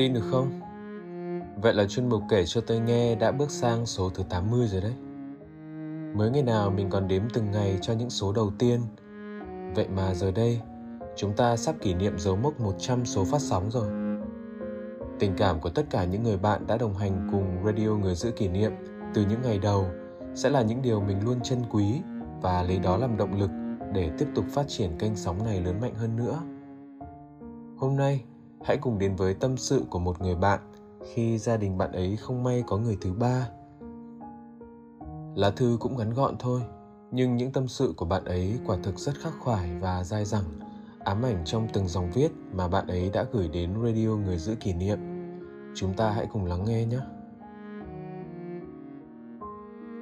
Tin được không? Vậy là chuyên mục kể cho tôi nghe đã bước sang số thứ 80 rồi đấy. Mới ngày nào mình còn đếm từng ngày cho những số đầu tiên. Vậy mà giờ đây, chúng ta sắp kỷ niệm dấu mốc 100 số phát sóng rồi. Tình cảm của tất cả những người bạn đã đồng hành cùng Radio Người Giữ Kỷ Niệm từ những ngày đầu sẽ là những điều mình luôn trân quý và lấy đó làm động lực để tiếp tục phát triển kênh sóng này lớn mạnh hơn nữa. Hôm nay, hãy cùng đến với tâm sự của một người bạn khi gia đình bạn ấy không may có người thứ ba. Lá thư cũng ngắn gọn thôi, nhưng những tâm sự của bạn ấy quả thực rất khắc khoải và dai dẳng, ám ảnh trong từng dòng viết mà bạn ấy đã gửi đến radio người giữ kỷ niệm. Chúng ta hãy cùng lắng nghe nhé.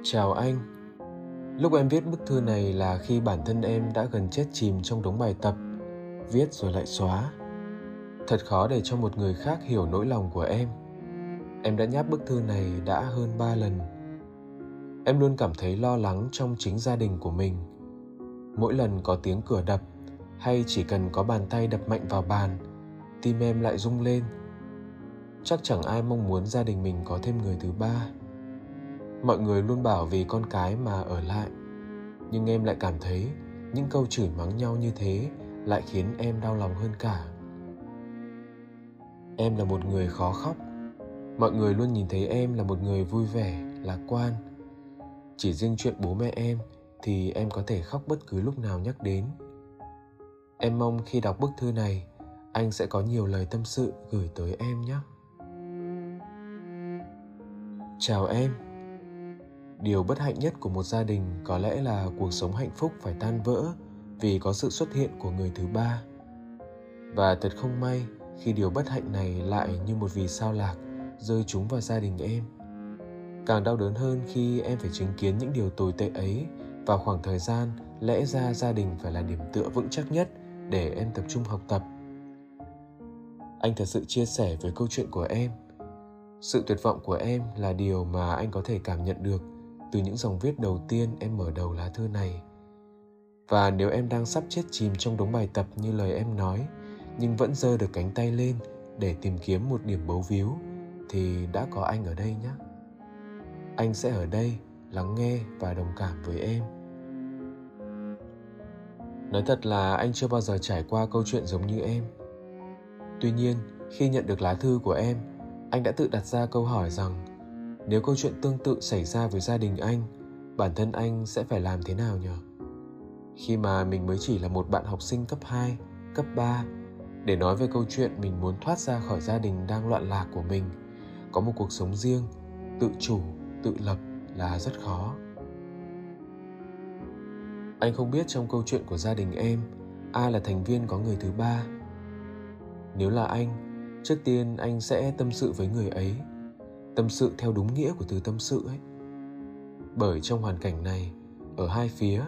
Chào anh. Lúc em viết bức thư này là khi bản thân em đã gần chết chìm trong đống bài tập, viết rồi lại xóa thật khó để cho một người khác hiểu nỗi lòng của em. Em đã nháp bức thư này đã hơn ba lần. Em luôn cảm thấy lo lắng trong chính gia đình của mình. Mỗi lần có tiếng cửa đập hay chỉ cần có bàn tay đập mạnh vào bàn, tim em lại rung lên. Chắc chẳng ai mong muốn gia đình mình có thêm người thứ ba. Mọi người luôn bảo vì con cái mà ở lại, nhưng em lại cảm thấy những câu chửi mắng nhau như thế lại khiến em đau lòng hơn cả em là một người khó khóc. Mọi người luôn nhìn thấy em là một người vui vẻ, lạc quan. Chỉ riêng chuyện bố mẹ em thì em có thể khóc bất cứ lúc nào nhắc đến. Em mong khi đọc bức thư này, anh sẽ có nhiều lời tâm sự gửi tới em nhé. Chào em. Điều bất hạnh nhất của một gia đình có lẽ là cuộc sống hạnh phúc phải tan vỡ vì có sự xuất hiện của người thứ ba. Và thật không may khi điều bất hạnh này lại như một vì sao lạc rơi chúng vào gia đình em. Càng đau đớn hơn khi em phải chứng kiến những điều tồi tệ ấy vào khoảng thời gian lẽ ra gia đình phải là điểm tựa vững chắc nhất để em tập trung học tập. Anh thật sự chia sẻ với câu chuyện của em. Sự tuyệt vọng của em là điều mà anh có thể cảm nhận được từ những dòng viết đầu tiên em mở đầu lá thư này. Và nếu em đang sắp chết chìm trong đống bài tập như lời em nói nhưng vẫn giơ được cánh tay lên để tìm kiếm một điểm bấu víu thì đã có anh ở đây nhé anh sẽ ở đây lắng nghe và đồng cảm với em. Nói thật là anh chưa bao giờ trải qua câu chuyện giống như em. Tuy nhiên khi nhận được lá thư của em anh đã tự đặt ra câu hỏi rằng nếu câu chuyện tương tự xảy ra với gia đình anh bản thân anh sẽ phải làm thế nào nhỉ khi mà mình mới chỉ là một bạn học sinh cấp 2, cấp 3 để nói về câu chuyện mình muốn thoát ra khỏi gia đình đang loạn lạc của mình. Có một cuộc sống riêng, tự chủ, tự lập là rất khó. Anh không biết trong câu chuyện của gia đình em ai là thành viên có người thứ ba. Nếu là anh, trước tiên anh sẽ tâm sự với người ấy, tâm sự theo đúng nghĩa của từ tâm sự ấy. Bởi trong hoàn cảnh này, ở hai phía,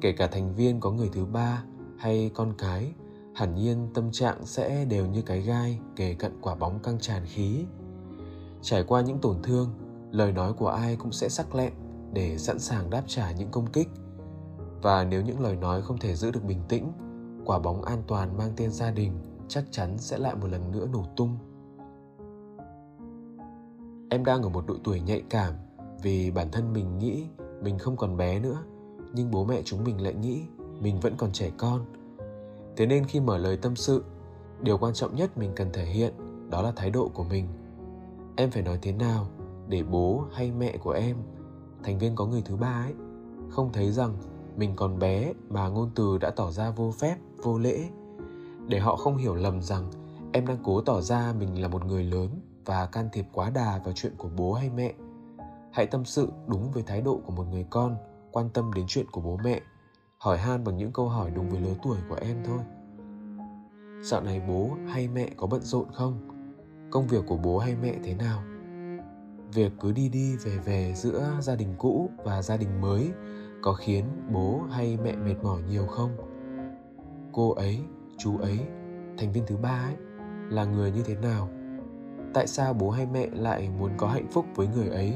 kể cả thành viên có người thứ ba hay con cái hẳn nhiên tâm trạng sẽ đều như cái gai kề cận quả bóng căng tràn khí. Trải qua những tổn thương, lời nói của ai cũng sẽ sắc lẹm để sẵn sàng đáp trả những công kích. Và nếu những lời nói không thể giữ được bình tĩnh, quả bóng an toàn mang tên gia đình chắc chắn sẽ lại một lần nữa nổ tung. Em đang ở một độ tuổi nhạy cảm vì bản thân mình nghĩ mình không còn bé nữa, nhưng bố mẹ chúng mình lại nghĩ mình vẫn còn trẻ con thế nên khi mở lời tâm sự, điều quan trọng nhất mình cần thể hiện đó là thái độ của mình. Em phải nói thế nào để bố hay mẹ của em, thành viên có người thứ ba ấy, không thấy rằng mình còn bé mà ngôn từ đã tỏ ra vô phép, vô lễ. Để họ không hiểu lầm rằng em đang cố tỏ ra mình là một người lớn và can thiệp quá đà vào chuyện của bố hay mẹ. Hãy tâm sự đúng với thái độ của một người con, quan tâm đến chuyện của bố mẹ hỏi han bằng những câu hỏi đúng với lứa tuổi của em thôi. Dạo này bố hay mẹ có bận rộn không? Công việc của bố hay mẹ thế nào? Việc cứ đi đi về về giữa gia đình cũ và gia đình mới có khiến bố hay mẹ mệt mỏi nhiều không? Cô ấy, chú ấy, thành viên thứ ba ấy, là người như thế nào? Tại sao bố hay mẹ lại muốn có hạnh phúc với người ấy?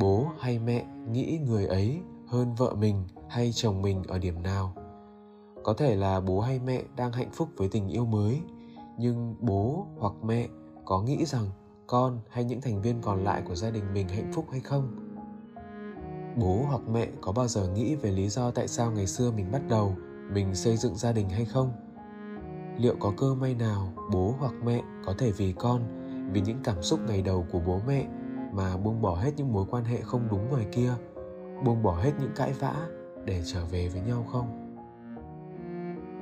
Bố hay mẹ nghĩ người ấy hơn vợ mình hay chồng mình ở điểm nào. Có thể là bố hay mẹ đang hạnh phúc với tình yêu mới, nhưng bố hoặc mẹ có nghĩ rằng con hay những thành viên còn lại của gia đình mình hạnh phúc hay không? Bố hoặc mẹ có bao giờ nghĩ về lý do tại sao ngày xưa mình bắt đầu, mình xây dựng gia đình hay không? Liệu có cơ may nào bố hoặc mẹ có thể vì con, vì những cảm xúc ngày đầu của bố mẹ mà buông bỏ hết những mối quan hệ không đúng ngoài kia? Buông bỏ hết những cãi vã để trở về với nhau không?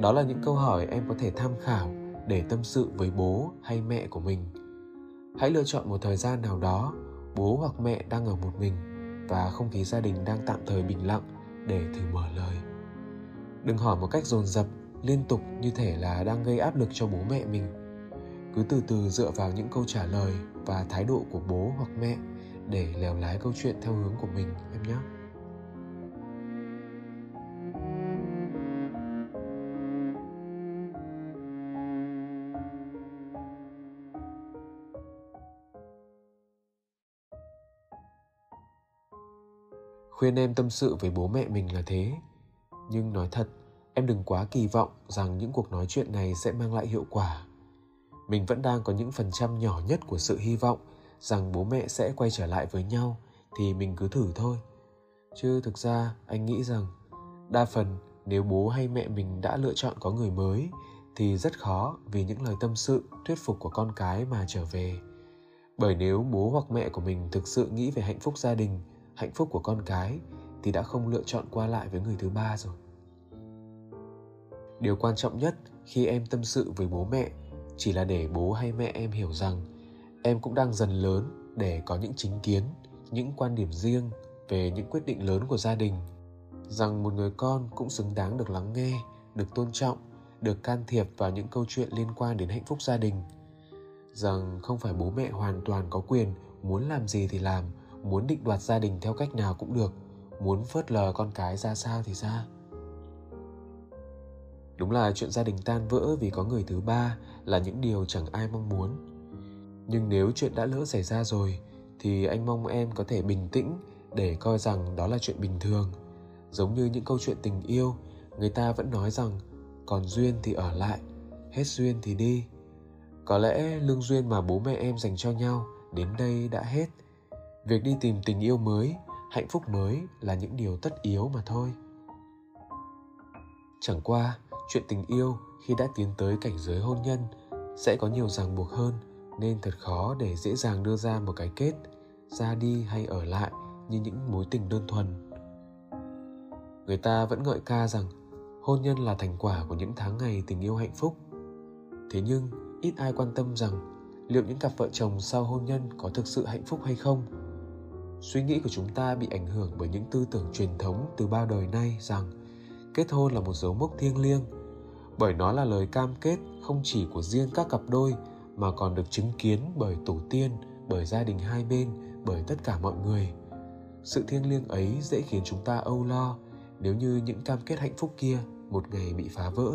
Đó là những câu hỏi em có thể tham khảo để tâm sự với bố hay mẹ của mình. Hãy lựa chọn một thời gian nào đó bố hoặc mẹ đang ở một mình và không khí gia đình đang tạm thời bình lặng để thử mở lời. Đừng hỏi một cách dồn dập, liên tục như thể là đang gây áp lực cho bố mẹ mình. Cứ từ từ dựa vào những câu trả lời và thái độ của bố hoặc mẹ để lèo lái câu chuyện theo hướng của mình, em nhé. Khuyên em tâm sự với bố mẹ mình là thế. Nhưng nói thật, em đừng quá kỳ vọng rằng những cuộc nói chuyện này sẽ mang lại hiệu quả. Mình vẫn đang có những phần trăm nhỏ nhất của sự hy vọng rằng bố mẹ sẽ quay trở lại với nhau thì mình cứ thử thôi. Chứ thực ra, anh nghĩ rằng đa phần nếu bố hay mẹ mình đã lựa chọn có người mới thì rất khó vì những lời tâm sự, thuyết phục của con cái mà trở về. Bởi nếu bố hoặc mẹ của mình thực sự nghĩ về hạnh phúc gia đình hạnh phúc của con cái thì đã không lựa chọn qua lại với người thứ ba rồi. Điều quan trọng nhất khi em tâm sự với bố mẹ chỉ là để bố hay mẹ em hiểu rằng em cũng đang dần lớn để có những chính kiến, những quan điểm riêng về những quyết định lớn của gia đình. Rằng một người con cũng xứng đáng được lắng nghe, được tôn trọng, được can thiệp vào những câu chuyện liên quan đến hạnh phúc gia đình. Rằng không phải bố mẹ hoàn toàn có quyền muốn làm gì thì làm muốn định đoạt gia đình theo cách nào cũng được, muốn phớt lờ con cái ra sao thì ra. Đúng là chuyện gia đình tan vỡ vì có người thứ ba là những điều chẳng ai mong muốn. Nhưng nếu chuyện đã lỡ xảy ra rồi, thì anh mong em có thể bình tĩnh để coi rằng đó là chuyện bình thường. Giống như những câu chuyện tình yêu, người ta vẫn nói rằng, còn duyên thì ở lại, hết duyên thì đi. Có lẽ lương duyên mà bố mẹ em dành cho nhau đến đây đã hết việc đi tìm tình yêu mới, hạnh phúc mới là những điều tất yếu mà thôi. Chẳng qua, chuyện tình yêu khi đã tiến tới cảnh giới hôn nhân sẽ có nhiều ràng buộc hơn, nên thật khó để dễ dàng đưa ra một cái kết, ra đi hay ở lại như những mối tình đơn thuần. Người ta vẫn ngợi ca rằng hôn nhân là thành quả của những tháng ngày tình yêu hạnh phúc. Thế nhưng, ít ai quan tâm rằng liệu những cặp vợ chồng sau hôn nhân có thực sự hạnh phúc hay không suy nghĩ của chúng ta bị ảnh hưởng bởi những tư tưởng truyền thống từ bao đời nay rằng kết hôn là một dấu mốc thiêng liêng, bởi nó là lời cam kết không chỉ của riêng các cặp đôi mà còn được chứng kiến bởi tổ tiên, bởi gia đình hai bên, bởi tất cả mọi người. Sự thiêng liêng ấy dễ khiến chúng ta âu lo nếu như những cam kết hạnh phúc kia một ngày bị phá vỡ.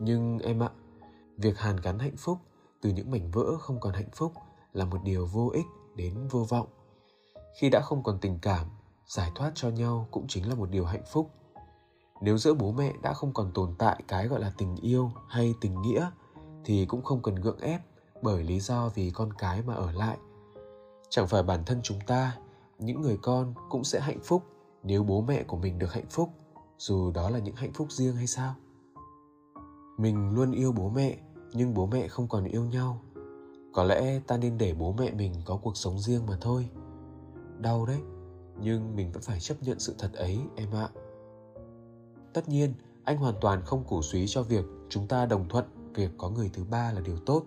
Nhưng em ạ, việc hàn gắn hạnh phúc từ những mảnh vỡ không còn hạnh phúc là một điều vô ích đến vô vọng. Khi đã không còn tình cảm, giải thoát cho nhau cũng chính là một điều hạnh phúc. Nếu giữa bố mẹ đã không còn tồn tại cái gọi là tình yêu hay tình nghĩa, thì cũng không cần gượng ép bởi lý do vì con cái mà ở lại. Chẳng phải bản thân chúng ta, những người con cũng sẽ hạnh phúc nếu bố mẹ của mình được hạnh phúc, dù đó là những hạnh phúc riêng hay sao? Mình luôn yêu bố mẹ, nhưng bố mẹ không còn yêu nhau có lẽ ta nên để bố mẹ mình có cuộc sống riêng mà thôi. Đau đấy, nhưng mình vẫn phải chấp nhận sự thật ấy, em ạ. Tất nhiên, anh hoàn toàn không cổ suý cho việc chúng ta đồng thuận, việc có người thứ ba là điều tốt.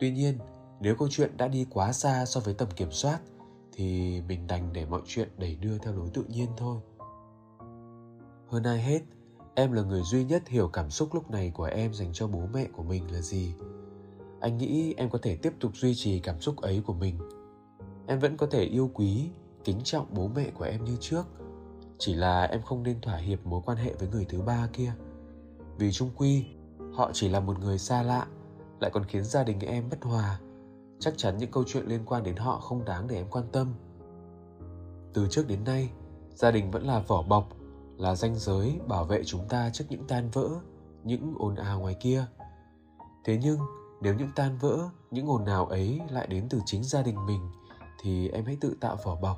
Tuy nhiên, nếu câu chuyện đã đi quá xa so với tầm kiểm soát, thì mình đành để mọi chuyện đẩy đưa theo lối tự nhiên thôi. Hơn ai hết, em là người duy nhất hiểu cảm xúc lúc này của em dành cho bố mẹ của mình là gì anh nghĩ em có thể tiếp tục duy trì cảm xúc ấy của mình. Em vẫn có thể yêu quý, kính trọng bố mẹ của em như trước. Chỉ là em không nên thỏa hiệp mối quan hệ với người thứ ba kia. Vì trung quy, họ chỉ là một người xa lạ, lại còn khiến gia đình em bất hòa. Chắc chắn những câu chuyện liên quan đến họ không đáng để em quan tâm. Từ trước đến nay, gia đình vẫn là vỏ bọc, là ranh giới bảo vệ chúng ta trước những tan vỡ, những ồn ào ngoài kia. Thế nhưng nếu những tan vỡ, những ồn ào ấy lại đến từ chính gia đình mình, thì em hãy tự tạo vỏ bọc,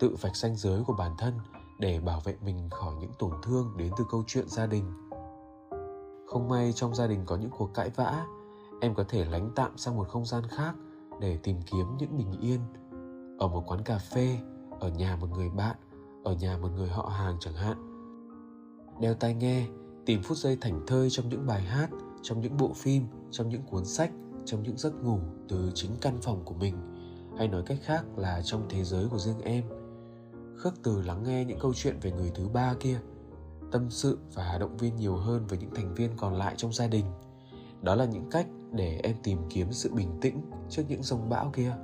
tự vạch ranh giới của bản thân để bảo vệ mình khỏi những tổn thương đến từ câu chuyện gia đình. Không may trong gia đình có những cuộc cãi vã, em có thể lánh tạm sang một không gian khác để tìm kiếm những bình yên. Ở một quán cà phê, ở nhà một người bạn, ở nhà một người họ hàng chẳng hạn. Đeo tai nghe, tìm phút giây thảnh thơi trong những bài hát trong những bộ phim, trong những cuốn sách, trong những giấc ngủ từ chính căn phòng của mình. Hay nói cách khác là trong thế giới của riêng em. Khước từ lắng nghe những câu chuyện về người thứ ba kia, tâm sự và động viên nhiều hơn với những thành viên còn lại trong gia đình. Đó là những cách để em tìm kiếm sự bình tĩnh trước những dông bão kia.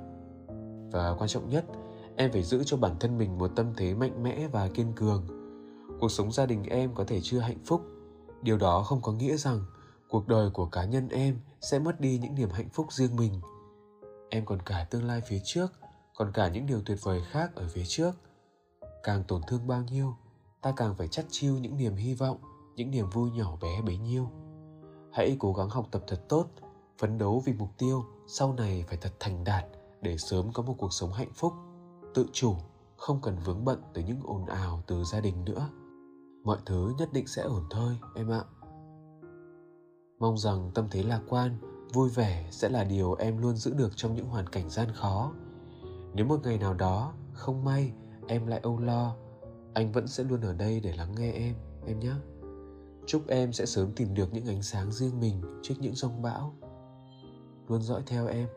Và quan trọng nhất, em phải giữ cho bản thân mình một tâm thế mạnh mẽ và kiên cường. Cuộc sống gia đình em có thể chưa hạnh phúc. Điều đó không có nghĩa rằng cuộc đời của cá nhân em sẽ mất đi những niềm hạnh phúc riêng mình. Em còn cả tương lai phía trước, còn cả những điều tuyệt vời khác ở phía trước. Càng tổn thương bao nhiêu, ta càng phải chắt chiêu những niềm hy vọng, những niềm vui nhỏ bé bấy nhiêu. Hãy cố gắng học tập thật tốt, phấn đấu vì mục tiêu, sau này phải thật thành đạt để sớm có một cuộc sống hạnh phúc. Tự chủ, không cần vướng bận tới những ồn ào từ gia đình nữa. Mọi thứ nhất định sẽ ổn thôi, em ạ mong rằng tâm thế lạc quan, vui vẻ sẽ là điều em luôn giữ được trong những hoàn cảnh gian khó. Nếu một ngày nào đó không may em lại âu lo, anh vẫn sẽ luôn ở đây để lắng nghe em em nhé. Chúc em sẽ sớm tìm được những ánh sáng riêng mình trước những giông bão. Luôn dõi theo em.